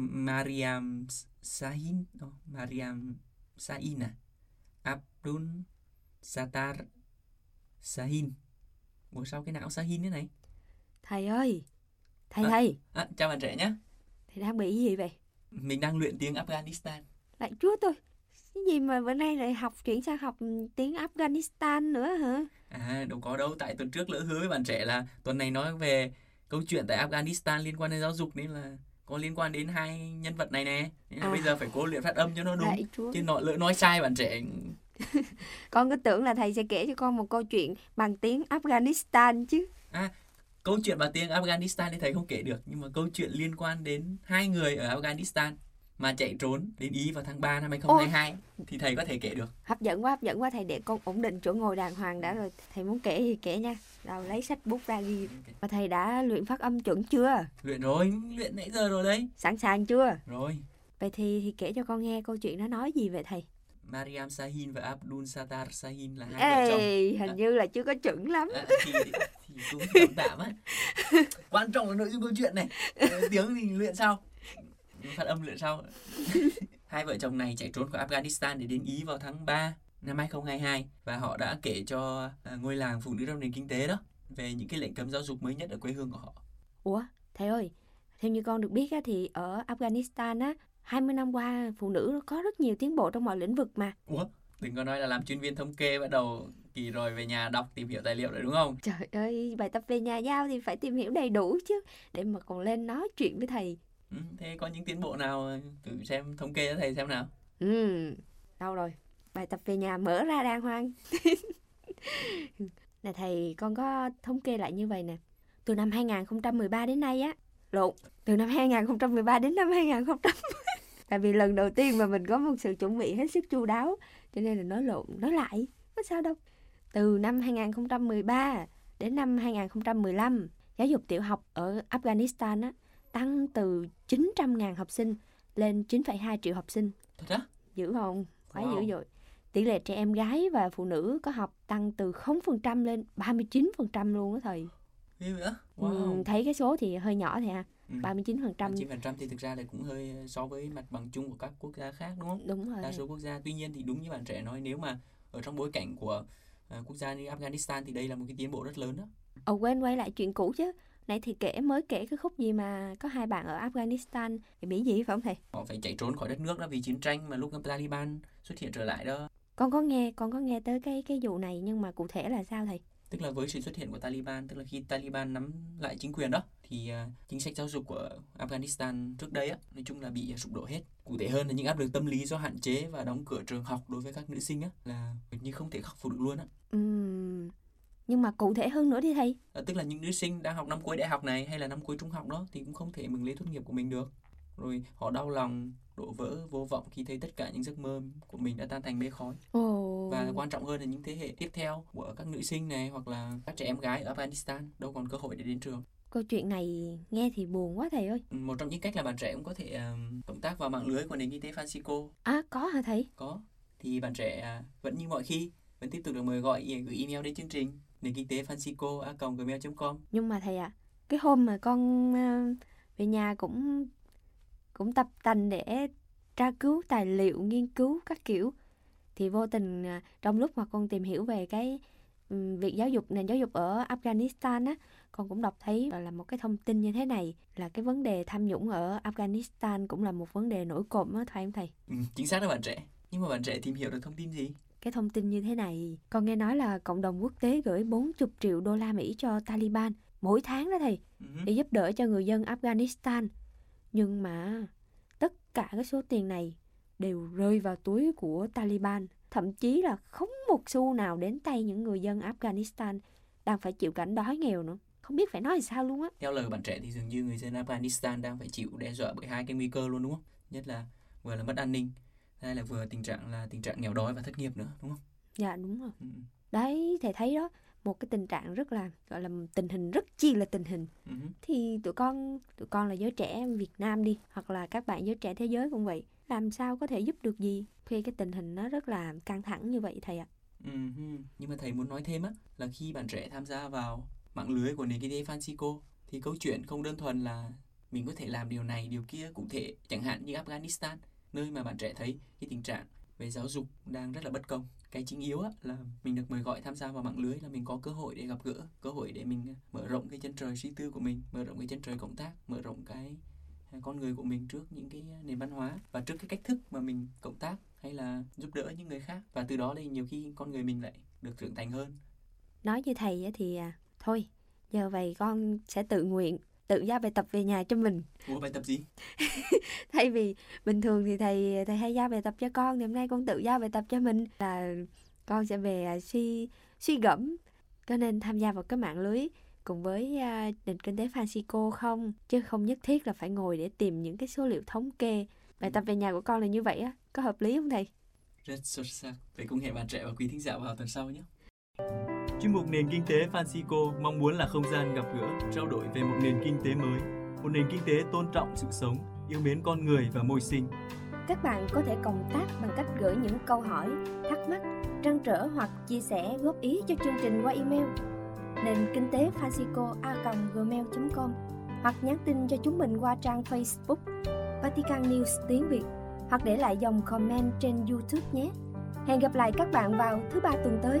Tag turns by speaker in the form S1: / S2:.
S1: Mariam Sahin, no, Mariam Sain à? Abdul Sattar Sahin. Ủa sao cái não Sahin thế này?
S2: Thầy ơi, thầy
S1: À.
S2: thầy,
S1: À, chào bạn trẻ nhé.
S2: thầy đang bị gì vậy?
S1: Mình đang luyện tiếng Afghanistan.
S2: Lại chúa tôi, cái gì mà bữa nay lại học chuyển sang học tiếng Afghanistan nữa hả?
S1: À, đâu có đâu, tại tuần trước lỡ hứa với bạn trẻ là tuần này nói về câu chuyện tại Afghanistan liên quan đến giáo dục nên là có liên quan đến hai nhân vật này nè. Nên là
S2: À.
S1: bây giờ phải cố luyện phát âm cho nó đúng.
S2: Lại chúa.
S1: Chứ nọ lỡ nói sai bạn trẻ
S2: Con cứ tưởng là thầy sẽ kể cho con một câu chuyện bằng tiếng Afghanistan chứ.
S1: câu chuyện bằng tiếng Afghanistan thì thầy không kể được nhưng mà câu chuyện liên quan đến hai người ở Afghanistan mà chạy trốn đến Ý vào tháng 3 năm 2022 thì thầy có thể kể được.
S2: Hấp dẫn quá, hấp dẫn quá thầy để con ổn định chỗ ngồi đàng hoàng đã rồi. Thầy muốn kể thì kể nha. Đâu lấy sách bút ra ghi. Mà thầy đã luyện phát âm chuẩn chưa?
S1: Luyện rồi, luyện nãy giờ rồi đấy.
S2: Sẵn sàng chưa?
S1: Rồi.
S2: Vậy thì, thì kể cho con nghe câu chuyện nó nói gì vậy thầy?
S1: Mariam Sahin và Abdul Sattar Sahin là hai vợ chồng.
S2: Ê, hình như là chưa có chuẩn lắm.
S1: À, thì, thì cũng tạm tạm á. Quan trọng là nội dung câu chuyện này. Ờ, Tiếng thì luyện sau. Phát âm luyện sau. hai vợ chồng này chạy trốn khỏi Afghanistan để đến Ý vào tháng 3 năm 2022 và họ đã kể cho à, ngôi làng phụ nữ trong nền kinh tế đó về những cái lệnh cấm giáo dục mới nhất ở quê hương của họ.
S2: Ủa, thầy ơi, theo như con được biết á, thì ở Afghanistan á, 20 năm qua phụ nữ có rất nhiều tiến bộ trong mọi lĩnh vực mà.
S1: Ủa, đừng có nói là làm chuyên viên thống kê bắt đầu kỳ rồi về nhà đọc tìm hiểu tài liệu rồi đúng không?
S2: Trời ơi, bài tập về nhà giao thì phải tìm hiểu đầy đủ chứ, để mà còn lên nói chuyện với thầy.
S1: Ừ, thế có những tiến bộ nào thử xem thống kê cho thầy xem nào.
S2: Ừ, đâu rồi? Bài tập về nhà mở ra đàng hoàng. nè thầy, con có thống kê lại như vậy nè. Từ năm 2013 đến nay á, lộn, từ năm 2013 đến năm 2010. Tại vì lần đầu tiên mà mình có một sự chuẩn bị hết sức chu đáo, cho nên là nói lộn, nói lại, có sao đâu. Từ năm 2013 đến năm 2015, giáo dục tiểu học ở Afghanistan á, tăng từ 900.000 học sinh lên 9,2 triệu học sinh.
S1: Thật á?
S2: Dữ không? Quá
S1: Wow.
S2: dữ dội. Tỷ lệ trẻ em gái và phụ nữ có học tăng từ 0% lên 39% luôn á thầy.
S1: Ghê vậy?
S2: Ừ,
S1: Wow.
S2: thấy cái số thì hơi nhỏ thì ha.
S1: Ừ.
S2: 39%.
S1: 9% thì thực ra là cũng hơi so với mặt bằng chung của các quốc gia khác đúng không?
S2: Đúng rồi.
S1: Đa số quốc gia. Tuy nhiên thì đúng như bạn trẻ nói nếu mà ở trong bối cảnh của à, quốc gia như Afghanistan thì đây là một cái tiến bộ rất lớn đó.
S2: Ồ quên quay lại chuyện cũ chứ. Nãy thì kể mới kể cái khúc gì mà có hai bạn ở Afghanistan bị Mỹ gì phải không thầy?
S1: Họ phải chạy trốn khỏi đất nước đó vì chiến tranh mà lúc Taliban xuất hiện trở lại đó.
S2: Con có nghe con có nghe tới cái cái vụ này nhưng mà cụ thể là sao thầy?
S1: Tức là với sự xuất hiện của Taliban, tức là khi Taliban nắm lại chính quyền đó thì à, chính sách giáo dục của Afghanistan trước đây á nói chung là bị sụp đổ hết. Cụ thể hơn là những áp lực tâm lý do hạn chế và đóng cửa trường học đối với các nữ sinh á là gần như không thể khắc phục được luôn á.
S2: Ừm, nhưng mà cụ thể hơn nữa đi thầy.
S1: Ờ, tức là những nữ sinh đang học năm cuối đại học này hay là năm cuối trung học đó thì cũng không thể mừng lễ tốt nghiệp của mình được rồi họ đau lòng đổ vỡ vô vọng khi thấy tất cả những giấc mơ của mình đã tan thành mây khói
S2: Ồ.
S1: và quan trọng hơn là những thế hệ tiếp theo của các nữ sinh này hoặc là các trẻ em gái ở Afghanistan đâu còn cơ hội để đến trường
S2: Câu chuyện này nghe thì buồn quá thầy ơi.
S1: Ừ, một trong những cách là bạn trẻ cũng có thể um, cộng tác vào mạng lưới của nền kinh tế Francisco
S2: À có hả thầy?
S1: có thì bạn trẻ à, vẫn như mọi khi vẫn tiếp tục được mời gọi gửi email đến chương trình nền kinh tế Francisco a gmail.com
S2: Nhưng mà thầy ạ, cái hôm mà con ờ, về nhà cũng cũng tập tành để tra cứu tài liệu, nghiên cứu các kiểu. Thì vô tình ờ, trong lúc mà con tìm hiểu về cái ừm, việc giáo dục nền giáo dục ở Afghanistan á, con cũng đọc thấy là một cái thông tin như thế này là cái vấn đề tham nhũng ở Afghanistan cũng là một vấn đề nổi cộm á phải không thầy?
S1: ừ, chính xác đó bạn trẻ. Nhưng mà bạn trẻ tìm hiểu được thông tin gì
S2: Cái thông tin như thế này, con nghe nói là cộng đồng quốc tế gửi 40 triệu đô la Mỹ cho Taliban mỗi tháng đó thầy.
S1: Ừ.
S2: để giúp đỡ cho người dân Afghanistan. Nhưng mà tất cả cái số tiền này đều rơi vào túi của Taliban. Thậm chí là không một xu nào đến tay những người dân Afghanistan đang phải chịu cảnh đói nghèo nữa. Không biết phải nói sao luôn á.
S1: Theo lời bạn trẻ thì dường như người dân Afghanistan đang phải chịu đe dọa bởi hai cái nguy cơ luôn đúng không? Nhất là vừa là mất an ninh, hai là vừa tình trạng là tình trạng nghèo đói và thất nghiệp nữa đúng không?
S2: Dạ đúng rồi.
S1: Ừ.
S2: Đấy, thầy thấy đó, một cái tình trạng rất là gọi là tình hình rất chi là tình hình.
S1: Ừ.
S2: Thì tụi con, tụi con là giới trẻ Việt Nam đi, hoặc là các bạn giới trẻ thế giới cũng vậy. Làm sao có thể giúp được gì khi cái tình hình nó rất là căng thẳng như vậy thầy ạ?
S1: Ừ. Nhưng mà thầy muốn nói thêm á là khi bạn trẻ tham gia vào mạng lưới của nền kinh tế Francisco thì câu chuyện không đơn thuần là mình có thể làm điều này điều kia cụ thể chẳng hạn như Afghanistan nơi mà bạn trẻ thấy cái tình trạng về giáo dục đang rất là bất công. Cái chính yếu á, là mình được mời gọi tham gia vào mạng lưới là mình có cơ hội để gặp gỡ cơ hội để mình à, mở rộng cái chân trời suy tư của mình mở rộng cái chân trời cộng tác mở rộng cái à, con người của mình trước những cái à, nền văn hóa và trước cái cách thức mà mình cộng tác hay là giúp đỡ những người khác. Và từ đó thì nhiều khi con người mình lại được trưởng thành hơn.
S2: Nói như thầy thì thôi giờ vậy con sẽ tự nguyện tự giao bài tập về nhà cho mình.
S1: Ủa bài tập gì?
S2: thay vì bình thường thì thầy thầy hay giao bài tập cho con thì hôm nay con tự giao bài tập cho mình. Là con sẽ về à, suy suy gẫm. Có nên tham gia vào cái mạng lưới cùng với uh, nền kinh tế Francisco không? Chứ không nhất thiết là phải ngồi để tìm những cái số liệu thống kê. Bài tập về nhà của con là như vậy á có hợp lý không thầy?
S1: Rất xuất sắc. Vậy cũng hẹn bạn trẻ và quý thính giả vào tuần sau nhé Chuyên mục Nền Kinh tế Francisco mong muốn là không gian gặp gỡ, trao đổi về một nền kinh tế mới, một nền kinh tế tôn trọng sự sống, yêu mến con người và môi sinh.
S2: Các bạn có thể cộng tác bằng cách gửi những câu hỏi, thắc mắc, trăn trở hoặc chia sẻ góp ý cho chương trình qua email nền kinh tế Francisco a gmail.com hoặc nhắn tin cho chúng mình qua trang Facebook Vatican News tiếng Việt hoặc để lại dòng comment trên YouTube nhé. Hẹn gặp lại các bạn vào thứ ba tuần tới.